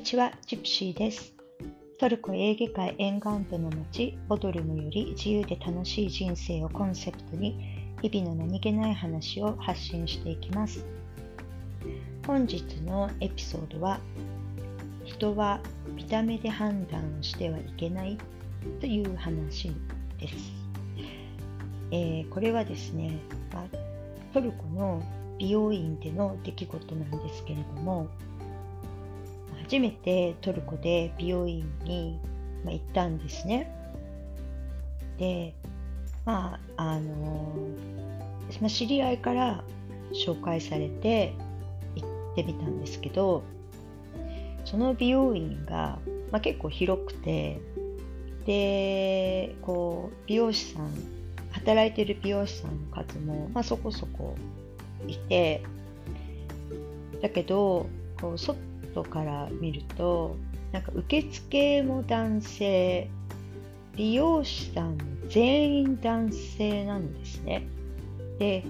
にちは、ジプシーです。トルコエーゲ海沿岸部の町、ボドルムより自由で楽しい人生をコンセプトに、日々の何気ない話を発信していきます。本日のエピソードは、人は見た目で判断してはいけないという話です。えー、これはですね、ま、トルコの美容院での出来事なんですけれども、初めてトルコで美容院に、まあ、行ったんですね。で、まあ、あのまあ、知り合いから紹介されて行ってみたんですけど、その美容院が、まあ、結構広くて、で、こう、美容師さん、働いてる美容師さんの数も、まあ、そこそこいて、だけど、こう外外から見るとなんか受付も男性美容師さん全員男性なんですね。で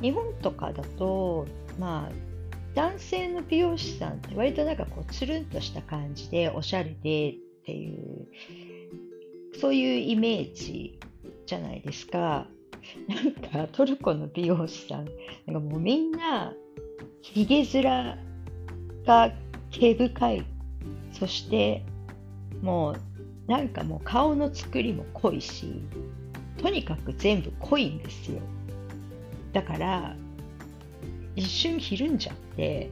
日本とかだとまあ男性の美容師さんって割となんかこうつるんとした感じでおしゃれでっていうそういうイメージじゃないですか。なんかトルコの美容師さんなんかもうみんなひげ面が毛深い。そしてもうなんかもう顔の作りも濃いしとにかく全部濃いんですよ。だから一瞬ひるんじゃって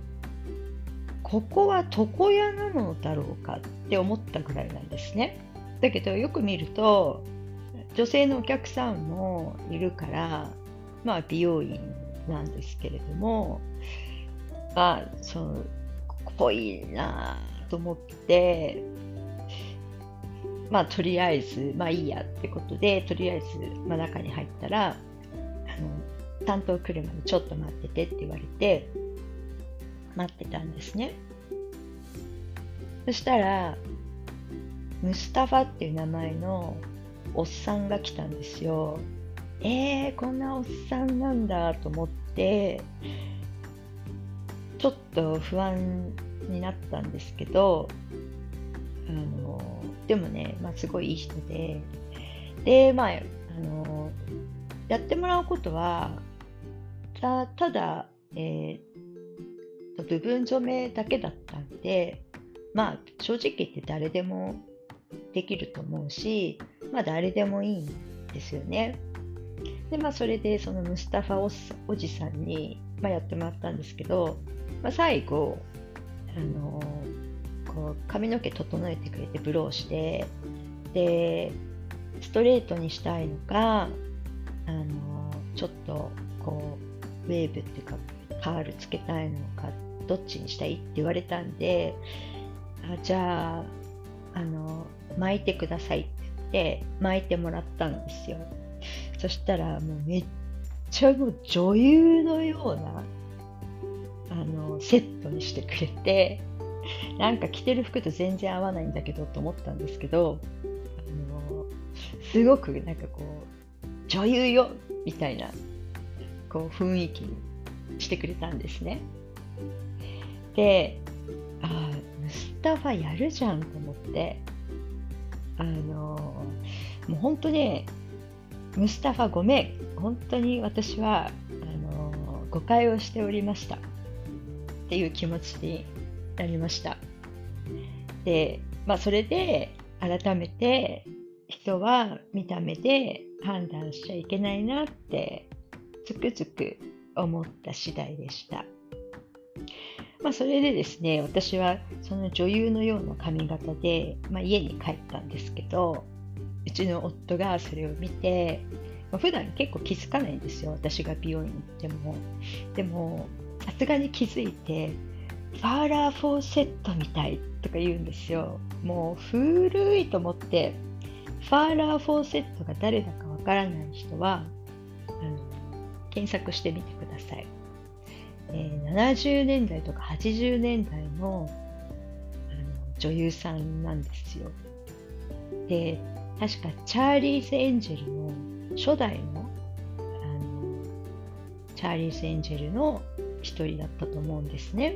ここは床屋なのだろうかって思ったぐらいなんですね。だけどよく見ると女性のお客さんもいるからまあ美容院なんですけれどもまあそのぽいなと思って、まあとりあえず、まあいいやってことで、とりあえず、まあ、中に入ったら、あの担当来るまでちょっと待っててって言われて、待ってたんですね。そしたら、ムスタファっていう名前のおっさんが来たんですよ。えー、こんなおっさんなんだと思って、ちょっと不安になったんですけどあのでもね、まあ、すごいいい人ででまああのやってもらうことはたただ、えー、部分染めだけだったんでまあ正直言って誰でもできると思うしまあ誰でもいいんですよね。でまあそれでそのムスタファおおじさんに、まあ、やってもらったんですけど、まあ、最後あのこう髪の毛整えてくれてブローしてでストレートにしたいのかあのちょっとこうウェーブっていうかカールつけたいのかどっちにしたいって言われたんであじゃああの巻いてくださいって言って巻いてもらったんですよ。そしたらもうめっちゃもう女優のようなあのセットにしてくれてなんか着てる服と全然合わないんだけどと思ったんですけどあのすごくなんかこう女優よみたいなこう雰囲気にしてくれたんですね。であムスタファやるじゃんと思ってあのもう本当ねムスタファごめん本当に私はあの誤解をしておりましたっていう気持ちになりました。で、まあ、それで改めて人は見た目で判断しちゃいけないなってつくづく思った次第でした。まあ、それでですね、私はその女優のような髪型で、まあ、家に帰ったんですけど、うちの夫がそれを見て、まあ、普段結構気づかないんですよ、私が美容院行っても。でも、さすがに気づいて、ファーラー・フォーセットみたいとか言うんですよ。もう古いと思って、ファーラー・フォーセットが誰だかわからない人はあの、検索してみてください。えー、70年代とか80年代のあの女優さんなんですよ。で、確かチャーリーズ・エンジェルの初代のあのチャーリーズ・エンジェルの一人だったと思うんですね。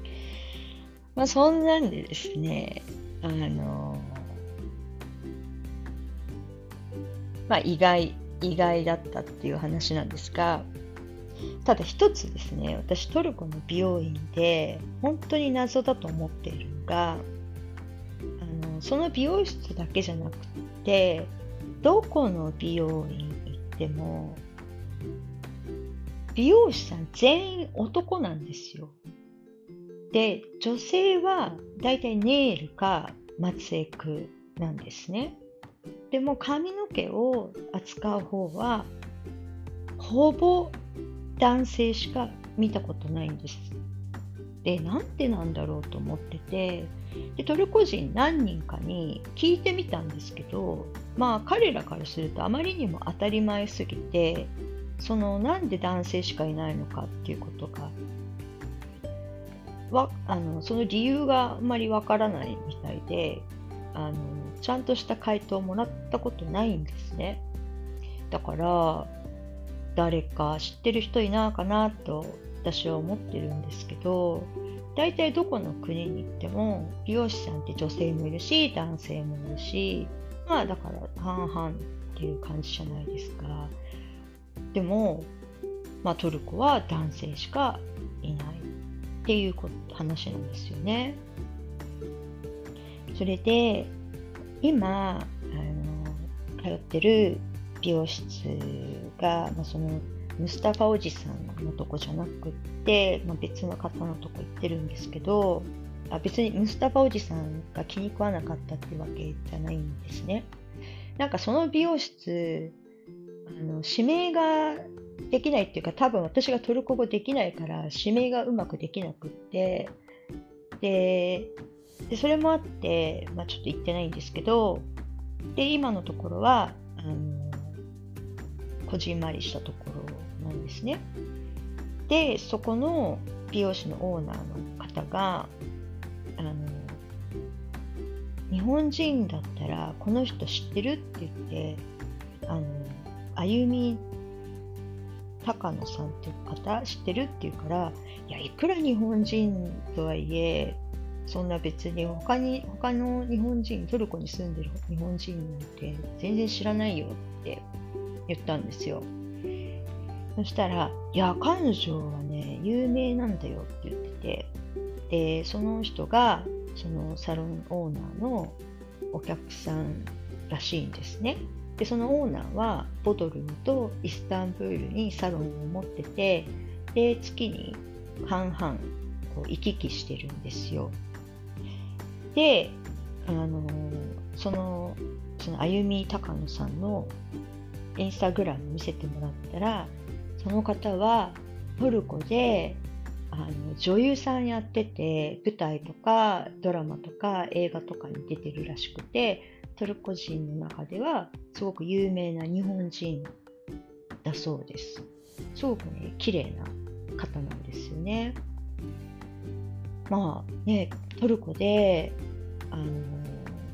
まあそんなんでですね、あの、まあ意外、意外だったっていう話なんですが、ただ一つですね、私トルコの美容院で本当に謎だと思っているのが、あその美容室だけじゃなくて、どこの美容院行っても、美容師さん全員男なんですよ。で、女性はだいたいネイルか松江区なんですね。でも髪の毛を扱う方はほぼ男性しか見たことないんです。で、なんでなんだろうと思ってて、でトルコ人何人かに聞いてみたんですけど、まあ彼らからするとあまりにも当たり前すぎて、そのなんで男性しかいないのかっていうことがわあのその理由があんまりわからないみたいであのちゃんとした回答をもらったことないんですね。だから誰か知ってる人いないかなと私は思ってるんですけど大体どこの国に行っても美容師さんって女性もいるし男性もいるしまあだから半々っていう感じじゃないですかでも、まあ、トルコは男性しかいないっていう話なんですよね。それで今あの通ってる美容室が、まあ、そのムスタファおじさんのとこじゃなくって、まあ、別の方のとこ行ってるんですけどあ別にムスタファおじさんが気に食わなかったってわけじゃないんですね。なんかその美容室あの指名ができないっていうか多分私がトルコ語できないから指名がうまくできなくってででそれもあって、まあ、ちょっと言ってないんですけどで今のところはあのこじんまりしたところんですね。でそこの美容師のオーナーの方があの日本人だったらこの人知ってるって言ってあの歩み高野さんっていう方知ってるって言うからいやいくら日本人とはいえそんな別に他に他の日本人トルコに住んでる日本人なんて全然知らないよって言ったんですよ。そしたら「いや彼女はね有名なんだよ」って言っててでその人がそのサロンオーナーのお客さんらしいんですね。でそのオーナーはボドルムとイスタンブールにサロンを持っててで月に半々こう行き来してるんですよ。であのそのそのあゆみ高野さんのインスタグラム見せてもらったらその方はトルコであの女優さんやってて舞台とかドラマとか映画とかに出てるらしくてトルコ人の中ではすごく有名な日本人だそうです。すごくね、綺麗な方なんですよね。まあね、トルコであの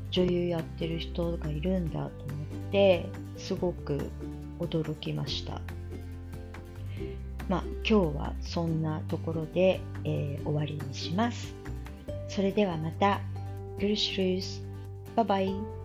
女優やってる人がいるんだと思ってすごく驚きました。まあ今日はそんなところで、えー、終わりにします。それではまた。グルシュルース。バイバイ。